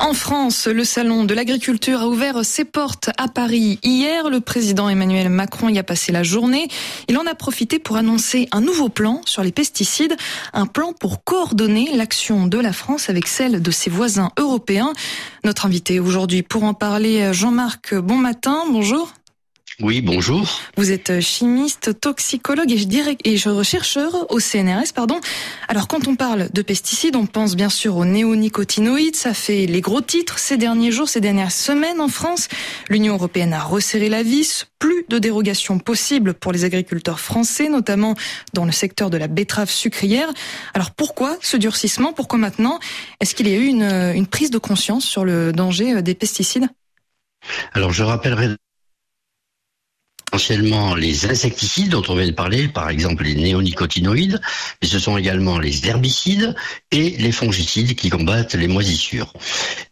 En France, le salon de l'agriculture a ouvert ses portes à Paris hier. Le président Emmanuel Macron y a passé la journée. Il en a profité pour annoncer un nouveau plan sur les pesticides, un plan pour coordonner l'action de la France avec celle de ses voisins européens. Notre invité aujourd'hui pour en parler, Jean-Marc Bonmatin. Bonjour. Oui, bonjour. Vous êtes chimiste, toxicologue et, chercheur au CNRS, pardon. Alors, quand on parle de pesticides, on pense bien sûr aux néonicotinoïdes. Ça fait les gros titres ces derniers jours, ces dernières semaines en France. L'Union européenne a resserré la vis. Plus de dérogations possibles pour les agriculteurs français, notamment dans le secteur de la betterave sucrière. Alors, pourquoi ce durcissement? Pourquoi maintenant? Est-ce qu'il y a eu une, une prise de conscience sur le danger des pesticides? Alors je rappellerai essentiellement les insecticides dont on vient de parler, par exemple les néonicotinoïdes, mais ce sont également les herbicides et les fongicides qui combattent les moisissures.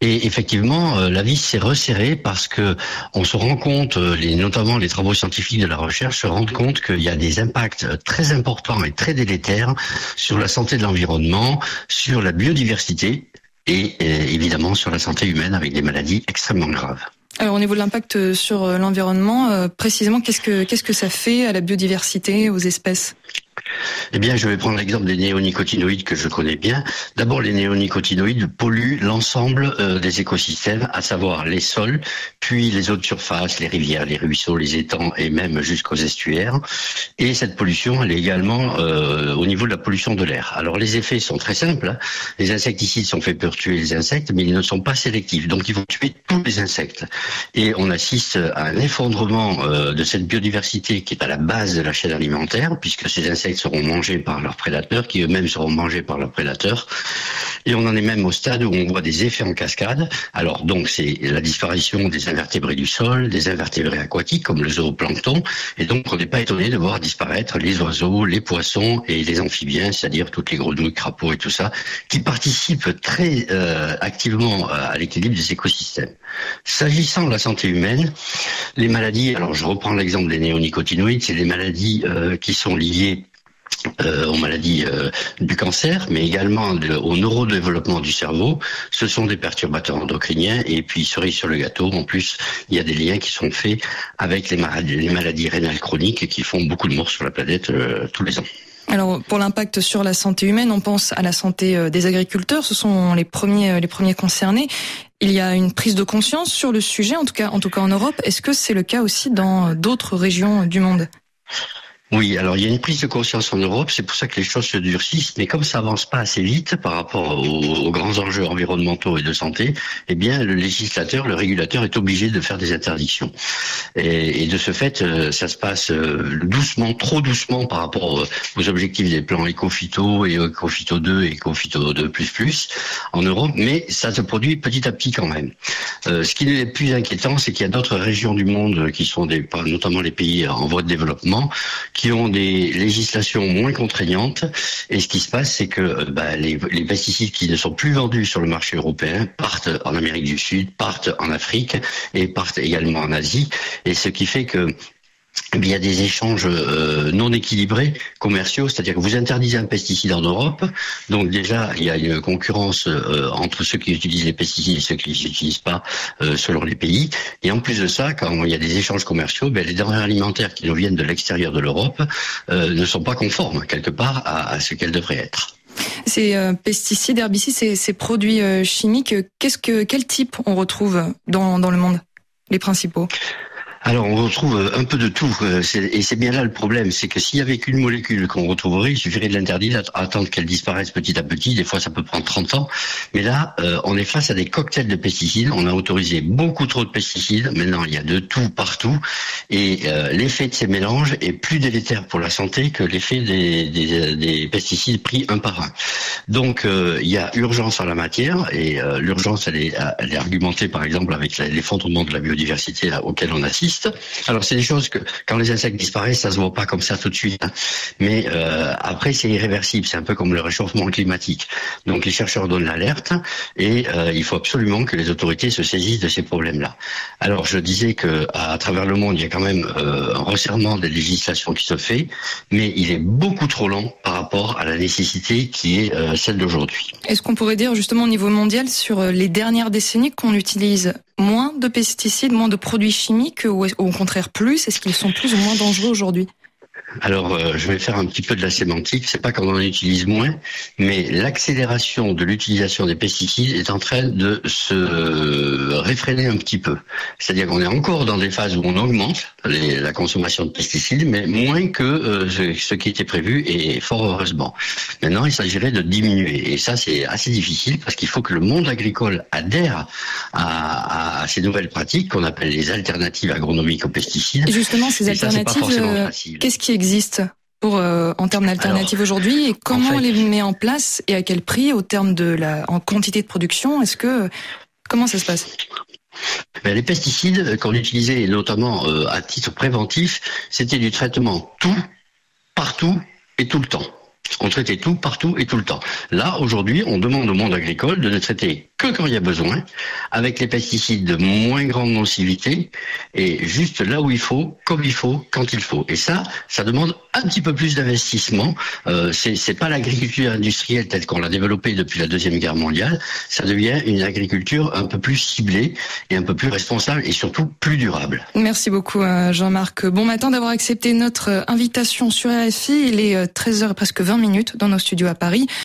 Et effectivement, euh, la vis s'est resserrée parce que on se rend compte, euh, notamment les travaux scientifiques de la recherche se rendent compte qu'il y a des impacts très importants et très délétères sur la santé de l'environnement, sur la biodiversité et euh, évidemment sur la santé humaine avec des maladies extrêmement graves. Alors au niveau de l'impact euh, sur euh, l'environnement, euh, précisément qu'est-ce que qu'est-ce que ça fait à la biodiversité, aux espèces? Eh bien, je vais prendre l'exemple des néonicotinoïdes que je connais bien. D'abord, les néonicotinoïdes polluent l'ensemble euh, des écosystèmes, à savoir les sols, puis les eaux de surface, les rivières, les ruisseaux, les étangs et même jusqu'aux estuaires. Et cette pollution, elle est également euh, au niveau de la pollution de l'air. Alors, les effets sont très simples. Hein. Les insecticides sont faits pour tuer les insectes, mais ils ne sont pas sélectifs. Donc, ils vont tuer tous les insectes. Et on assiste à un effondrement euh, de cette biodiversité qui est à la base de la chaîne alimentaire, puisque ces insectes seront mangés par leurs prédateurs, qui eux-mêmes seront mangés par leurs prédateurs. Et on en est même au stade où on voit des effets en cascade. Alors donc c'est la disparition des invertébrés du sol, des invertébrés aquatiques comme le zooplancton. Et donc on n'est pas étonné de voir disparaître les oiseaux, les poissons et les amphibiens, c'est-à-dire toutes les grenouilles, crapauds et tout ça, qui participent très euh, activement à l'équilibre des écosystèmes. S'agissant de la santé humaine, les maladies, alors je reprends l'exemple des néonicotinoïdes, c'est des maladies euh, qui sont liées euh, aux maladies euh, du cancer, mais également au neurodéveloppement du cerveau. Ce sont des perturbateurs endocriniens et puis cerise sur le gâteau, en plus, il y a des liens qui sont faits avec les maladies, les maladies rénales chroniques qui font beaucoup de morts sur la planète euh, tous les ans. Alors pour l'impact sur la santé humaine, on pense à la santé des agriculteurs, ce sont les premiers les premiers concernés. Il y a une prise de conscience sur le sujet en tout cas en tout cas en Europe. Est-ce que c'est le cas aussi dans d'autres régions du monde? Oui, alors il y a une prise de conscience en Europe, c'est pour ça que les choses se durcissent, mais comme ça avance pas assez vite par rapport aux, grands enjeux environnementaux et de santé, eh bien le législateur, le régulateur est obligé de faire des interdictions. Et, de ce fait, euh, ça se passe euh, doucement, trop doucement par rapport aux objectifs des plans Ecofito et Ecofito 2 et Ecofito 2++ en Europe, mais ça se produit petit à petit quand même. Euh, ce qui est le plus inquiétant, c'est qu'il y a d'autres régions du monde qui sont des, notamment les pays en voie de développement, qui ont des législations moins contraignantes. Et ce qui se passe, c'est que euh, bah, les, les, pesticides qui ne sont plus vendus sur le marché européen partent en Amérique du Sud, partent en Afrique et partent également en Asie. Et ce qui fait que il y a des échanges euh, non équilibrés commerciaux, c'est-à-dire que vous interdisez un pesticide en Europe, donc déjà il y a une concurrence euh, entre ceux qui utilisent les pesticides et ceux qui les utilisent pas euh, selon les pays. Et en plus de ça, quand il y a des échanges commerciaux, ben, les denrées alimentaires qui nous viennent de l'extérieur de l'Europe ne sont pas conformes quelque part à, ce qu'elles devraient être. Ces pesticides, herbicides, ces, ces produits chimiques, qu'est-ce que quel type on retrouve dans, dans le monde Les principaux? Alors on retrouve un peu de tout, euh, et c'est bien là le problème, c'est que s'il y avait qu'une molécule qu'on retrouverait, il suffirait de l'interdire, attendre qu'elle disparaisse petit à petit, des fois ça peut prendre 30 ans, mais là euh, on est face à des cocktails de pesticides, on a autorisé beaucoup trop de pesticides, maintenant il y a de tout partout, et euh, l'effet de ces mélanges est plus délétère pour la santé que l'effet des, des, pesticides pris un par un. Donc il y a urgence en la matière, et l'urgence elle est, elle est argumentée par exemple avec l'effondrement de la biodiversité auquel on assiste, alors c'est des choses que quand les insectes disparaissent, ça se voit pas comme ça tout de suite. Hein. Mais euh, après c'est irréversible, c'est un peu comme le réchauffement climatique. Donc les chercheurs donnent l'alerte et euh, il faut absolument que les autorités se saisissent de ces problèmes-là. Alors je disais que à, travers le monde, il y a quand même euh, un resserrement des législations qui se fait, mais il est beaucoup trop lent par rapport à la nécessité qui est celle d'aujourd'hui. Est-ce qu'on pourrait dire justement au niveau mondial sur les dernières décennies qu'on utilise? Moins de pesticides, moins de produits chimiques ou au contraire plus Est-ce qu'ils sont plus ou moins dangereux aujourd'hui? Alors, euh, je vais faire un petit peu de la sémantique. C'est pas qu'on en utilise moins, mais l'accélération de l'utilisation des pesticides est en train de se réfréner un petit peu. C'est-à-dire qu'on est encore dans des phases où on augmente la consommation de pesticides, mais moins que euh, ce, qui était prévu, et fort heureusement. Maintenant, il s'agirait de diminuer, et ça, c'est assez difficile parce qu'il faut que le monde agricole adhère à, ces nouvelles pratiques qu'on appelle les alternatives agronomiques aux pesticides. Et justement, ces alternatives, euh, qu'est-ce qui existe pour euh, en termes d'alternatives aujourd'hui et comment on les met en place et à quel prix au terme de la en quantité de production? Est-ce que comment ça se passe? Ben, les pesticides qu'on utilisait notamment euh, à titre préventif, c'était du traitement tout, partout et tout le temps. On traitait tout, partout et tout le temps. Là, aujourd'hui, on demande au monde agricole de ne traiter que quand il y a besoin, avec les pesticides de moins grande nocivité, et juste là où il faut, comme il faut, quand il faut. Et ça, ça demande un petit peu plus d'investissement. Euh, c'est pas l'agriculture industrielle telle qu'on l'a développée depuis la Deuxième Guerre mondiale. Ça devient une agriculture un peu plus ciblée et un peu plus responsable et surtout plus durable. Merci beaucoup euh, Jean-Marc. Bon matin d'avoir accepté notre invitation sur RFI. Il est 13h euh, presque 20 minutes dans nos studios à Paris.